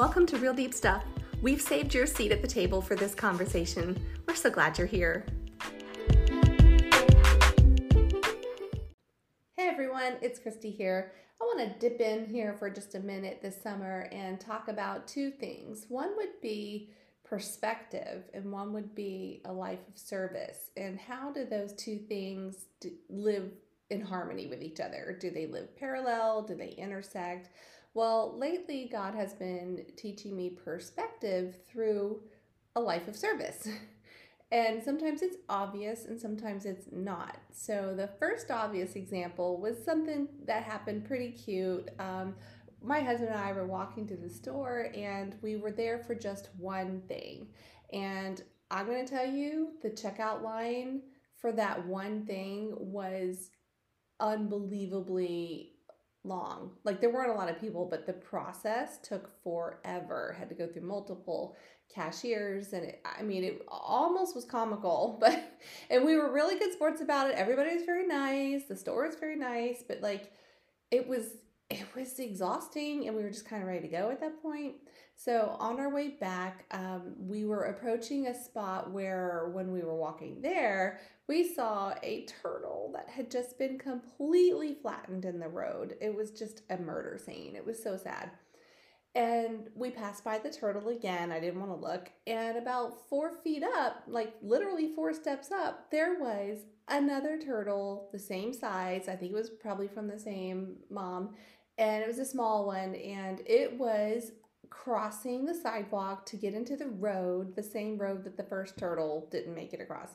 Welcome to Real Deep Stuff. We've saved your seat at the table for this conversation. We're so glad you're here. Hey everyone, it's Kristi here. I want to dip in here for just a minute this summer and talk about two things. One would be perspective, and one would be a life of service. And how do those two things live in harmony with each other? Do they live parallel? Do they intersect? Well, lately, God has been teaching me perspective through a life of service. And sometimes it's obvious and sometimes it's not. So, the first obvious example was something that happened pretty cute. Um, my husband and I were walking to the store and we were there for just one thing. And I'm going to tell you the checkout line for that one thing was unbelievably long. Like there weren't a lot of people, but the process took forever. Had to go through multiple cashiers and it, I mean it almost was comical, but and we were really good sports about it. Everybody was very nice. The store was very nice, but like it was it was exhausting and we were just kind of ready to go at that point. So on our way back, um, we were approaching a spot where when we were walking there, we saw a turtle that had just been completely flattened in the road. It was just a murder scene. It was so sad. And we passed by the turtle again. I didn't want to look. And about four feet up, like literally four steps up, there was another turtle the same size. I think it was probably from the same mom. And it was a small one. And it was crossing the sidewalk to get into the road, the same road that the first turtle didn't make it across.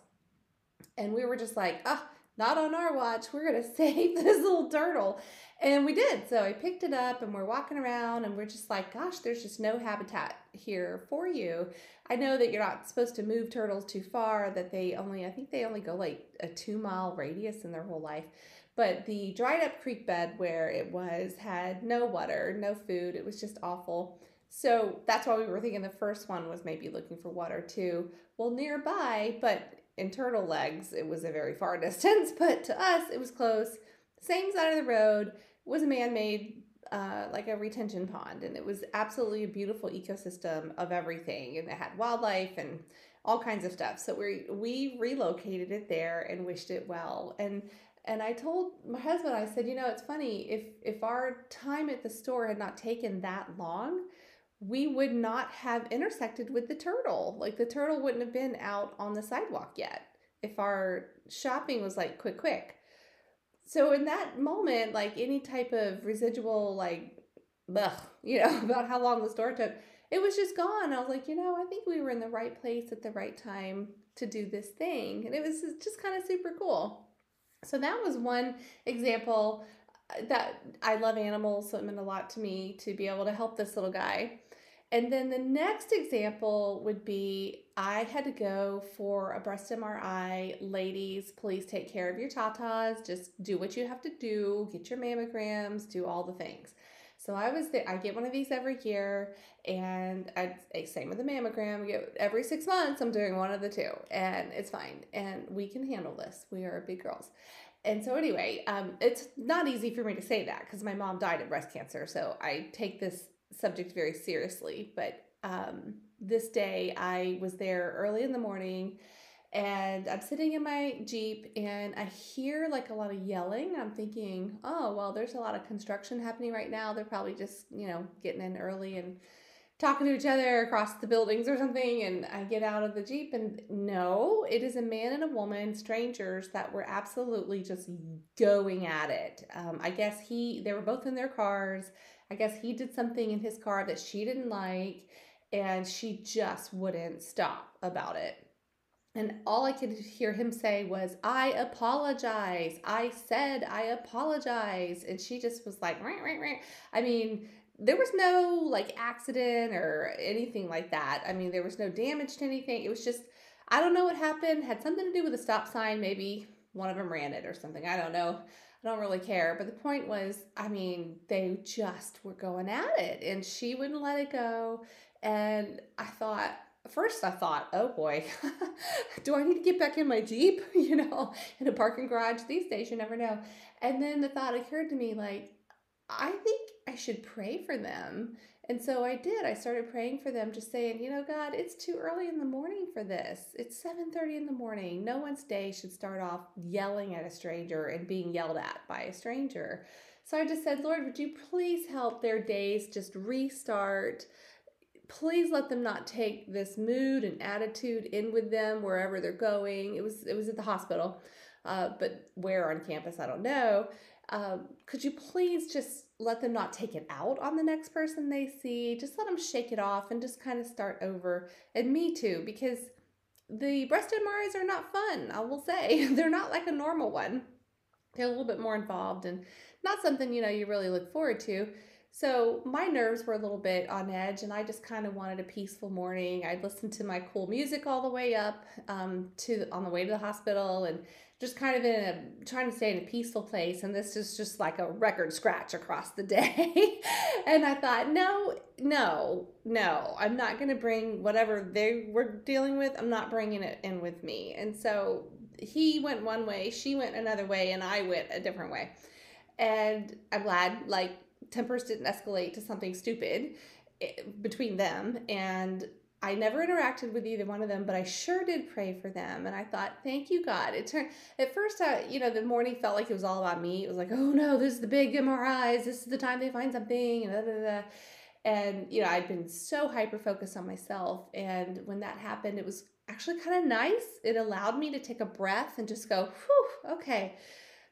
And we were just like, ah, oh, not on our watch. We're going to save this little turtle. And we did. So I picked it up and we're walking around and we're just like, gosh, there's just no habitat here for you. I know that you're not supposed to move turtles too far, that they only, I think they only go like a two mile radius in their whole life. But the dried up creek bed where it was had no water, no food. It was just awful. So that's why we were thinking the first one was maybe looking for water too. Well, nearby, but in turtle legs, it was a very far distance, but to us, it was close. Same side of the road was a man made, uh, like a retention pond, and it was absolutely a beautiful ecosystem of everything, and it had wildlife and all kinds of stuff. So we we relocated it there and wished it well. And and I told my husband, I said, you know, it's funny if if our time at the store had not taken that long, we would not have intersected with the turtle. Like the turtle wouldn't have been out on the sidewalk yet if our shopping was like quick, quick. So in that moment, like any type of residual, like, ugh, you know, about how long the store took, it was just gone. I was like, you know, I think we were in the right place at the right time to do this thing. And it was just kind of super cool. So that was one example uh, that I love animals, so it meant a lot to me to be able to help this little guy. And then the next example would be I had to go for a breast MRI. Ladies, please take care of your tatas. Just do what you have to do, get your mammograms, do all the things. So I was there. I get one of these every year, and I same with the mammogram. every six months. I'm doing one of the two, and it's fine. And we can handle this. We are big girls. And so anyway, um, it's not easy for me to say that because my mom died of breast cancer. So I take this subject very seriously. But um, this day, I was there early in the morning and I'm sitting in my Jeep and I hear like a lot of yelling. I'm thinking, oh, well, there's a lot of construction happening right now. They're probably just, you know, getting in early and talking to each other across the buildings or something. And I get out of the Jeep and no, it is a man and a woman, strangers that were absolutely just going at it. Um, I guess he, they were both in their cars. I guess he did something in his car that she didn't like, and she just wouldn't stop about it. And all I could hear him say was, I apologize. I said, I apologize. And she just was like, rah, rah, rah. I mean, there was no like accident or anything like that. I mean, there was no damage to anything. It was just, I don't know what happened. Had something to do with a stop sign. Maybe one of them ran it or something. I don't know. I don't really care. But the point was, I mean, they just were going at it and she wouldn't let it go. And I thought, first I thought, oh boy, do I need to get back in my Jeep? You know, in a parking garage these days, you never know. And then the thought occurred to me, like, I think I should pray for them. And so I did. I started praying for them, just saying, you know, God, it's too early in the morning for this. It's 7:30 in the morning. No one's day should start off yelling at a stranger and being yelled at by a stranger. So I just said, Lord, would you please help their days just restart? Please let them not take this mood and attitude in with them wherever they're going. It was it was at the hospital, uh, but where on campus I don't know. Um, could you please just let them not take it out on the next person they see? Just let them shake it off and just kind of start over. And me too, because the breast MRIs are not fun, I will say. They're not like a normal one. They're a little bit more involved and not something, you know, you really look forward to. So my nerves were a little bit on edge, and I just kind of wanted a peaceful morning. I'd listen to my cool music all the way up um, to on the way to the hospital, and just kind of in a trying to stay in a peaceful place. And this is just like a record scratch across the day. and I thought, no, no, no, I'm not going to bring whatever they were dealing with. I'm not bringing it in with me. And so he went one way, she went another way, and I went a different way. And I'm glad, like tempers didn't escalate to something stupid eh, between them and I never interacted with either one of them, but I sure did pray for them. And I thought, thank you, God. It turned at first, I, you know, the morning felt like it was all about me. It was like, oh no, this is the big MRIs. This is the time they find something. And, da, da, da. and you know, I'd been so hyper focused on myself. And when that happened, it was actually kind of nice. It allowed me to take a breath and just go, whew, okay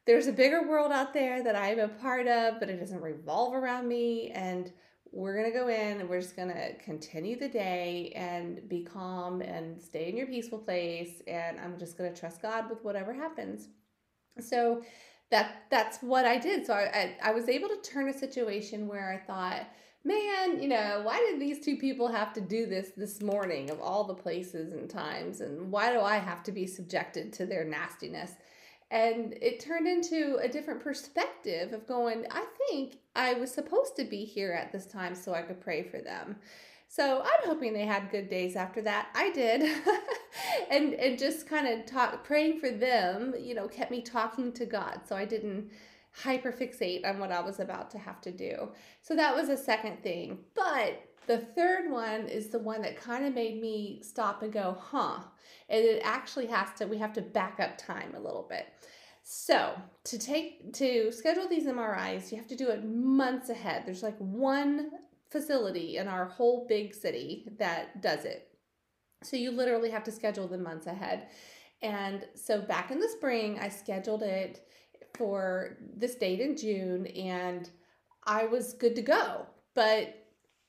there's a bigger world out there that I'm a part of, but it doesn't revolve around me. And we're going to go in and we're just going to continue the day and be calm and stay in your peaceful place. And I'm just going to trust God with whatever happens. So that that's what I did. So I, I, I was able to turn a situation where I thought, man, you know, why did these two people have to do this this morning of all the places and times? And why do I have to be subjected to their nastiness? And it turned into a different perspective of going, I think I was supposed to be here at this time so I could pray for them. So I'm hoping they had good days after that. I did. and and just kind of talk praying for them, you know, kept me talking to God. So I didn't hyperfixate on what I was about to have to do. So that was a second thing. But the third one is the one that kind of made me stop and go, huh. And it actually has to, we have to back up time a little bit. So to take, to schedule these MRIs, you have to do it months ahead. There's like one facility in our whole big city that does it. So you literally have to schedule them months ahead. And so back in the spring, I scheduled it for this date in June and I was good to go. But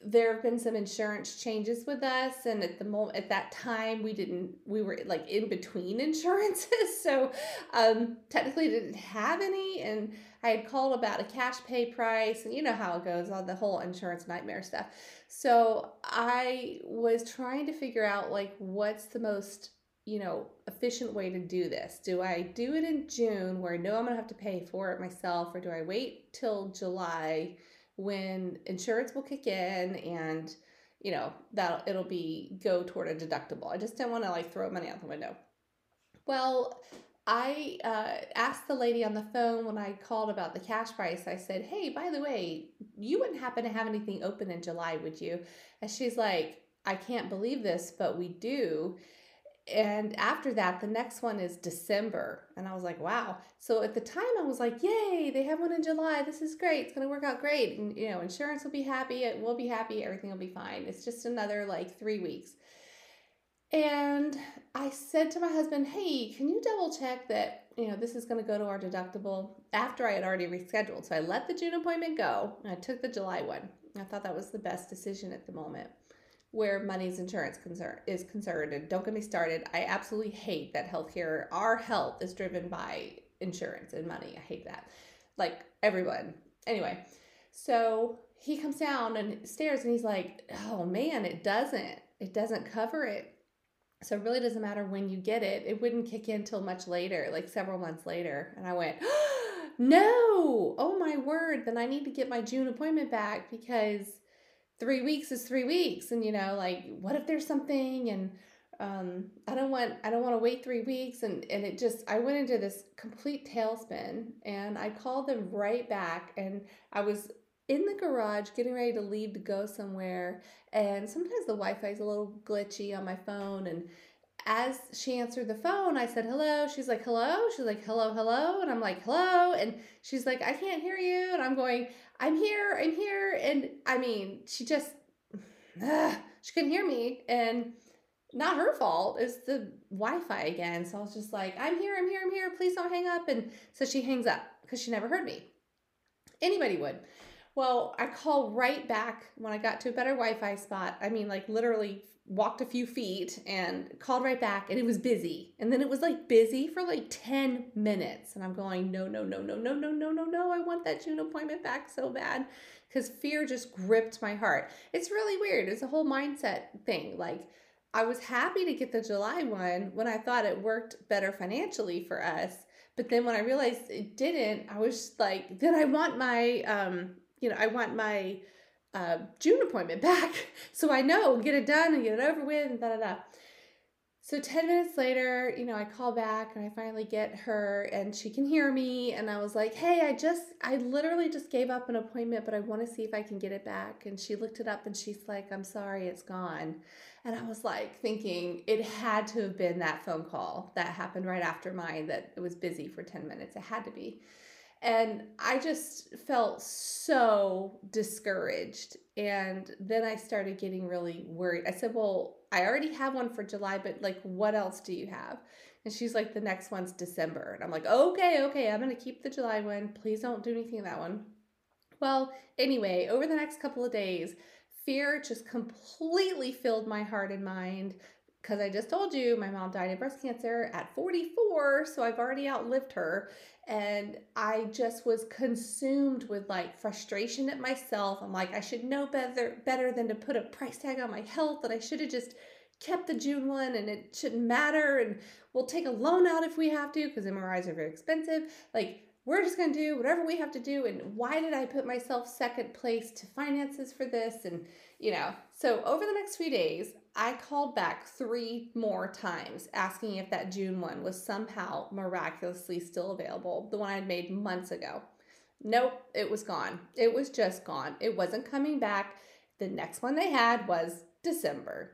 there have been some insurance changes with us and at the moment at that time we didn't we were like in between insurances so um technically didn't have any and i had called about a cash pay price and you know how it goes all the whole insurance nightmare stuff. So i was trying to figure out like what's the most you know efficient way to do this? Do i do it in june where i know i'm gonna have to pay for it myself or do i wait till july when insurance will kick in and you know that it'll be go toward a deductible. I just didn't want to like throw money out the window. Well i uh, asked the lady on the phone when i called about the cash price. I said hey by the way you wouldn't happen to have anything open in july would you? And she's like i can't believe this but we do and after that the next one is december. And i was like wow. So at the time i was like yay they have one in july. This is great. It's going to work out great. And you know insurance will be happy. It will be happy. Everything will be fine. It's just another like three weeks. And i said to my husband hey can you double check that you know this is going to go to our deductible? After i had already rescheduled. So i let the june appointment go. And i took the july one. I thought that was the best decision at the moment where money's insurance concern is concerned. And don't get me started. I absolutely hate that healthcare, our health is driven by insurance and money. I hate that. Like everyone. Anyway, so he comes down and stares and he's like, oh man, it doesn't. It doesn't cover it. So it really doesn't matter when you get it. It wouldn't kick in till much later, like several months later. And I went, no, oh my word, then I need to get my June appointment back because three weeks is three weeks and you know like what if there's something and um, I don't want I don't want to wait three weeks and and it just I went into this complete tailspin and I called them right back and I was in the garage getting ready to leave to go somewhere. And sometimes the Wi Fi is a little glitchy on my phone. And as she answered the phone, I said, hello. She's like, hello. She's like, hello, hello. And I'm like, hello. And she's like, I can't hear you. And I'm going, I'm here, I'm here. And I mean, she just, uh, she couldn't hear me. And not her fault. It's the Wi Fi again. So I was just like, I'm here, I'm here, I'm here. Please don't hang up. And so she hangs up because she never heard me. Anybody would. Well, I call right back when I got to a better Wi Fi spot. I mean, like literally walked a few feet and called right back and it was busy. And then it was like busy for like 10 minutes. And I'm going, no, no, no, no, no, no, no, no, no. I want that June appointment back so bad because fear just gripped my heart. It's really weird. It's a whole mindset thing. Like, I was happy to get the July one when I thought it worked better financially for us. But then when I realized it didn't, I was like, then I want my, um, you know, I want my uh, June appointment back so I know, get it done and get it over with and da da da. So 10 minutes later, you know, I call back and I finally get her and she can hear me. And I was like, hey, I just, I literally just gave up an appointment, but I want to see if I can get it back. And she looked it up and she's like, I'm sorry, it's gone. And I was like thinking it had to have been that phone call that happened right after mine that it was busy for 10 minutes. It had to be. And I just felt so discouraged. And then I started getting really worried. I said, Well, I already have one for July, but like, what else do you have? And she's like, The next one's December. And I'm like, Okay, okay, I'm going to keep the July one. Please don't do anything in that one. Well, anyway, over the next couple of days, fear just completely filled my heart and mind because I just told you my mom died of breast cancer at 44, so I've already outlived her. And I just was consumed with like frustration at myself. I'm like, I should know better better than to put a price tag on my health, that I should have just kept the June one and it shouldn't matter. And we'll take a loan out if we have to, because MRIs are very expensive. Like, we're just going to do whatever we have to do. And why did I put myself second place to finances for this? And, you know, so over the next few days, I called back three more times asking if that June one was somehow miraculously still available, the one I'd made months ago. Nope, it was gone. It was just gone. It wasn't coming back. The next one they had was December.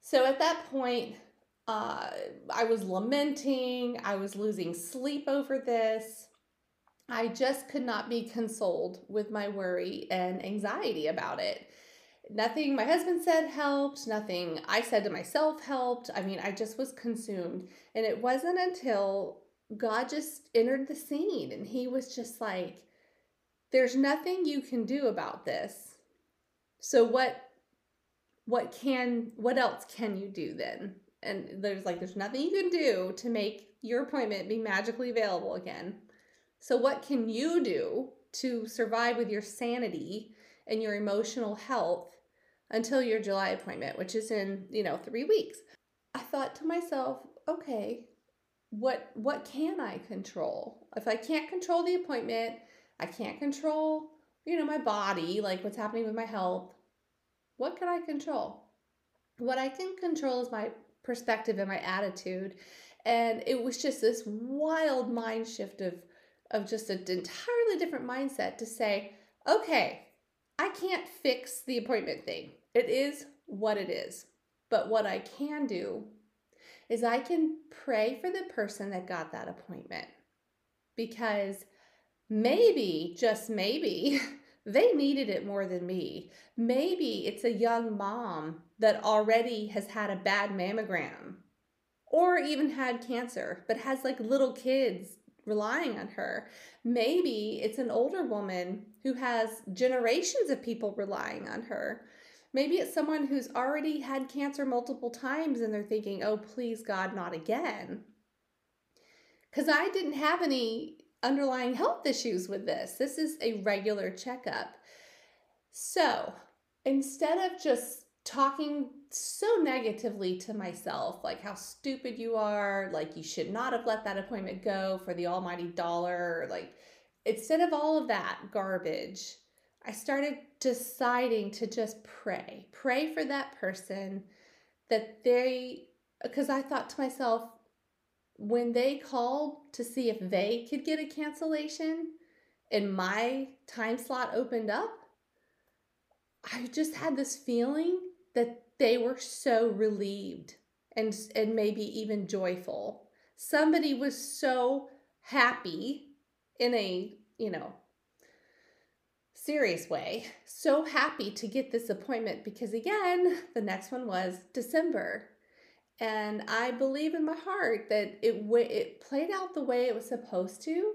So at that point, uh, I was lamenting. I was losing sleep over this. I just could not be consoled with my worry and anxiety about it nothing my husband said helped, nothing I said to myself helped. I mean, I just was consumed. And it wasn't until God just entered the scene and he was just like, there's nothing you can do about this. So what what can what else can you do then? And there's like there's nothing you can do to make your appointment be magically available again. So what can you do to survive with your sanity and your emotional health until your July appointment, which is in, you know, 3 weeks. I thought to myself, okay, what what can I control? If I can't control the appointment, I can't control, you know, my body, like what's happening with my health. What can I control? What I can control is my perspective and my attitude. And it was just this wild mind shift of of just an entirely different mindset to say, okay, I can't fix the appointment thing. It is what it is. But what I can do is I can pray for the person that got that appointment because maybe, just maybe, they needed it more than me. Maybe it's a young mom that already has had a bad mammogram or even had cancer, but has like little kids relying on her. Maybe it's an older woman who has generations of people relying on her. Maybe it's someone who's already had cancer multiple times and they're thinking, oh, please, God, not again. Because I didn't have any underlying health issues with this. This is a regular checkup. So instead of just talking so negatively to myself, like how stupid you are, like you should not have let that appointment go for the almighty dollar, like instead of all of that garbage, I started deciding to just pray. Pray for that person that they, because I thought to myself, when they called to see if they could get a cancellation, and my time slot opened up, I just had this feeling that they were so relieved and and maybe even joyful. Somebody was so happy in a, you know, serious way, so happy to get this appointment because again, the next one was December. And I believe in my heart that it w- it played out the way it was supposed to.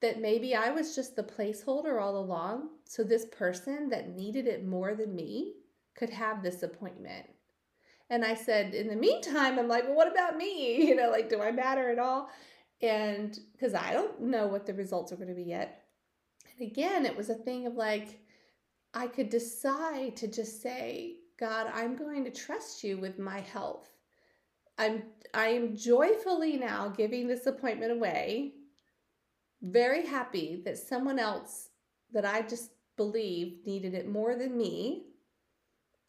That maybe I was just the placeholder all along, so this person that needed it more than me could have this appointment. And I said, in the meantime, I'm like, well, what about me? You know, like, do I matter at all? And because I don't know what the results are going to be yet. And again, it was a thing of like, I could decide to just say, God, I'm going to trust you with my health. I'm I am joyfully now giving this appointment away. Very happy that someone else that I just believe needed it more than me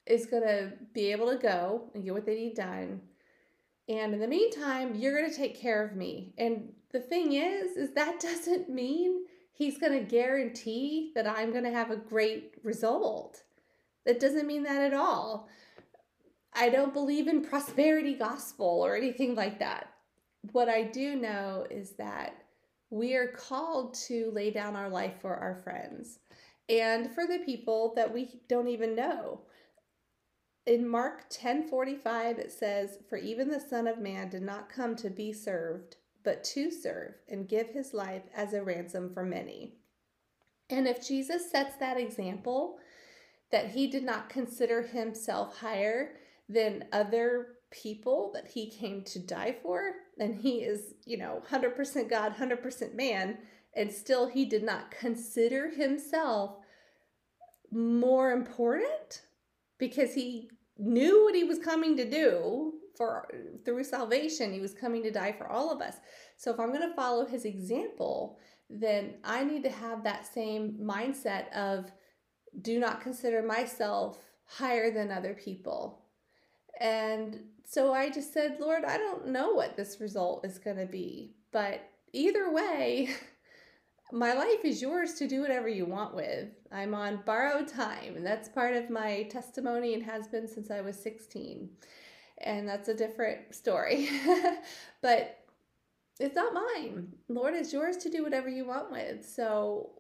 is going to be able to go and get what they need done. And in the meantime, you're going to take care of me. And the thing is is that doesn't mean he's going to guarantee that I'm going to have a great result. That doesn't mean that at all. I don't believe in prosperity gospel or anything like that. What I do know is that we are called to lay down our life for our friends and for the people that we don't even know. In Mark 10:45 it says, "For even the Son of Man did not come to be served, but to serve and give his life as a ransom for many." And if Jesus sets that example that he did not consider himself higher than other people that he came to die for. And he is, you know, 100% God, 100% man. And still, he did not consider himself more important because he knew what he was coming to do for through salvation. He was coming to die for all of us. So if i'm going to follow his example then i need to have that same mindset of do not consider myself higher than other people. And so I just said, Lord, I don't know what this result is going to be, but either way, my life is yours to do whatever you want with. I'm on borrowed time, and that's part of my testimony and has been since I was 16. And that's a different story. but it's not mine. Lord, it's yours to do whatever you want with. So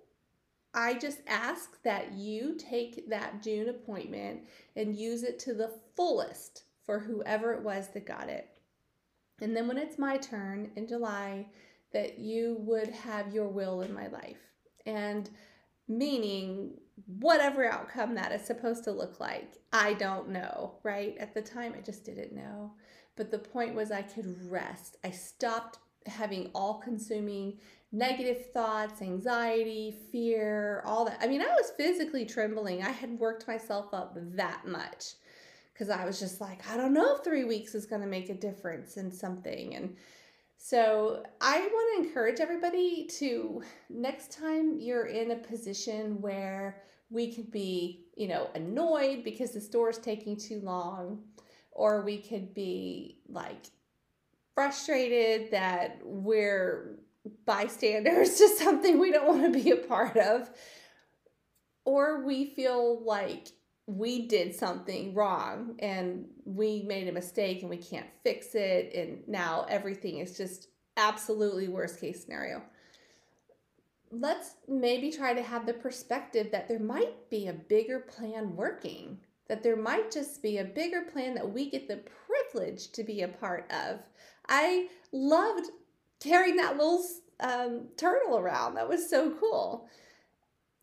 I just ask that you take that June appointment and use it to the fullest for whoever it was that got it. And then when it's my turn in July, that you would have your will in my life. And meaning whatever outcome that is supposed to look like, I don't know, right? At the time, I just didn't know. But the point was, I could rest. I stopped having all consuming negative thoughts, anxiety, fear, all that. I mean, I was physically trembling. I had worked myself up that much because I was just like, I don't know if three weeks is going to make a difference in something. And so I want to encourage everybody to next time you're in a position where we could be, you know, annoyed because the store is taking too long, or we could be like frustrated that we're bystanders to something we don't want to be a part of, or we feel like we did something wrong and we made a mistake and we can't fix it. And now everything is just absolutely worst case scenario. Let's maybe try to have the perspective that there might be a bigger plan working that there might just be a bigger plan that we get the privilege to be a part of. I loved carrying that little um, turtle around. That was so cool.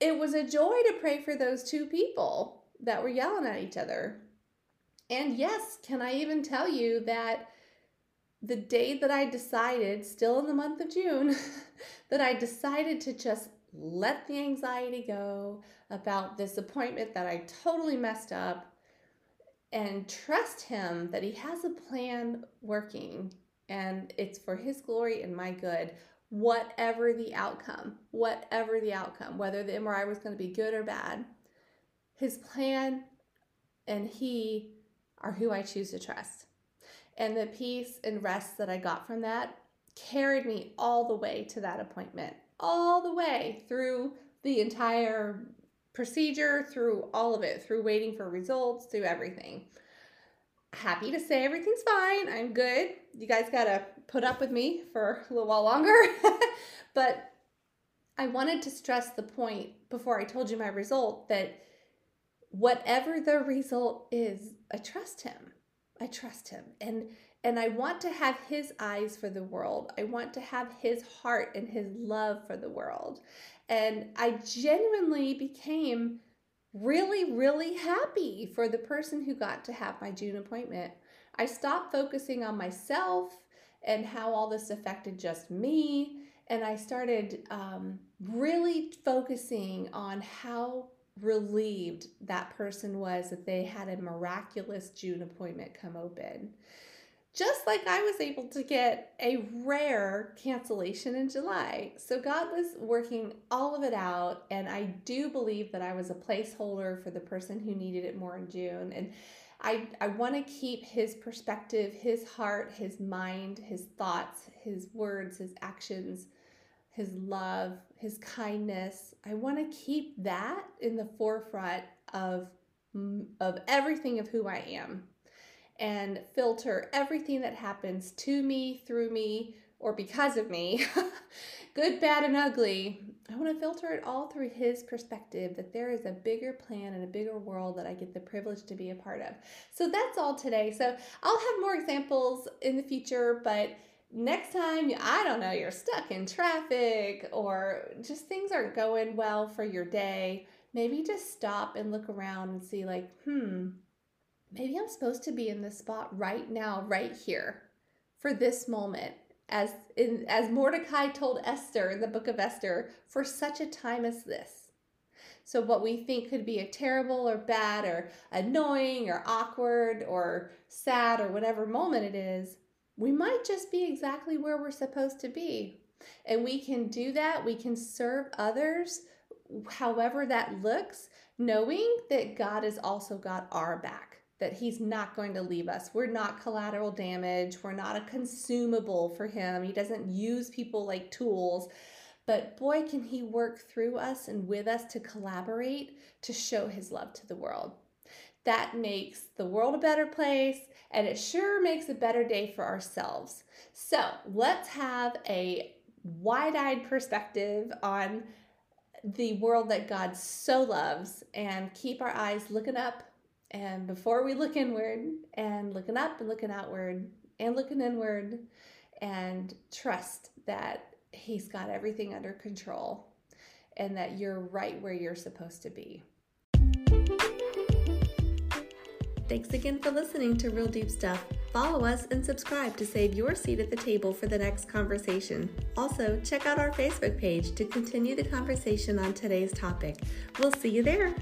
It was a joy to pray for those two people that were yelling at each other. And yes, can I even tell you that the day that I decided, still in the month of June, that I decided to just let the anxiety go about this appointment that I totally messed up and trust Him that He has a plan working and it's for His glory and my good, whatever the outcome, whatever the outcome, whether the MRI was going to be good or bad. His plan and He are who I choose to trust. And the peace and rest that I got from that carried me all the way to that appointment. all the way through the entire procedure, through all of it, through waiting for results, through everything. Happy to say everything's fine. I'm good. You guys got to put up with me for a little while longer. but I wanted to stress the point before I told you my result that whatever the result is, I trust him. I trust him. And and I want to have his eyes for the world. I want to have his heart and his love for the world. And I genuinely became really, really happy for the person who got to have my June appointment. I stopped focusing on myself and how all this affected just me. And I started um, really focusing on how relieved that person was that they had a miraculous June appointment come open. Just like I was able to get a rare cancellation in July. So God was working all of it out, and I do believe that I was a placeholder for the person who needed it more in June. And I, I want to keep his perspective, his heart, his mind, his thoughts, his words, his actions his love, his kindness. I want to keep that in the forefront of of everything of who I am and filter everything that happens to me, through me, or because of me, good, bad, and ugly. I want to filter it all through his perspective that there is a bigger plan and a bigger world that I get the privilege to be a part of. So that's all today. So I'll have more examples in the future, but next time I don't know you're stuck in traffic or just things aren't going well for your day, maybe just stop and look around and see like, hmm, maybe I'm supposed to be in this spot right now, right here for this moment. As in as Mordecai told Esther in the book of Esther, for such a time as this. So, what we think could be a terrible or bad or annoying or awkward or sad or whatever moment it is, we might just be exactly where we're supposed to be. And we can do that. We can serve others however that looks, knowing that God has also got our back, that He's not going to leave us. We're not collateral damage. We're not a consumable for Him. He doesn't use people like tools. But boy, can He work through us and with us to collaborate to show His love to the world that makes the world a better place and it sure makes a better day for ourselves. So let's have a wide eyed perspective on the world that God so loves and keep our eyes looking up. And before we look inward, and looking up and looking outward and looking inward, and trust that He's got everything under control and that you're right where you're supposed to be. Thanks again for listening to Real Deep Stuff. Follow us and subscribe to save your seat at the table for the next conversation. Also, check out our Facebook page to continue the conversation on today's topic. We'll see you there.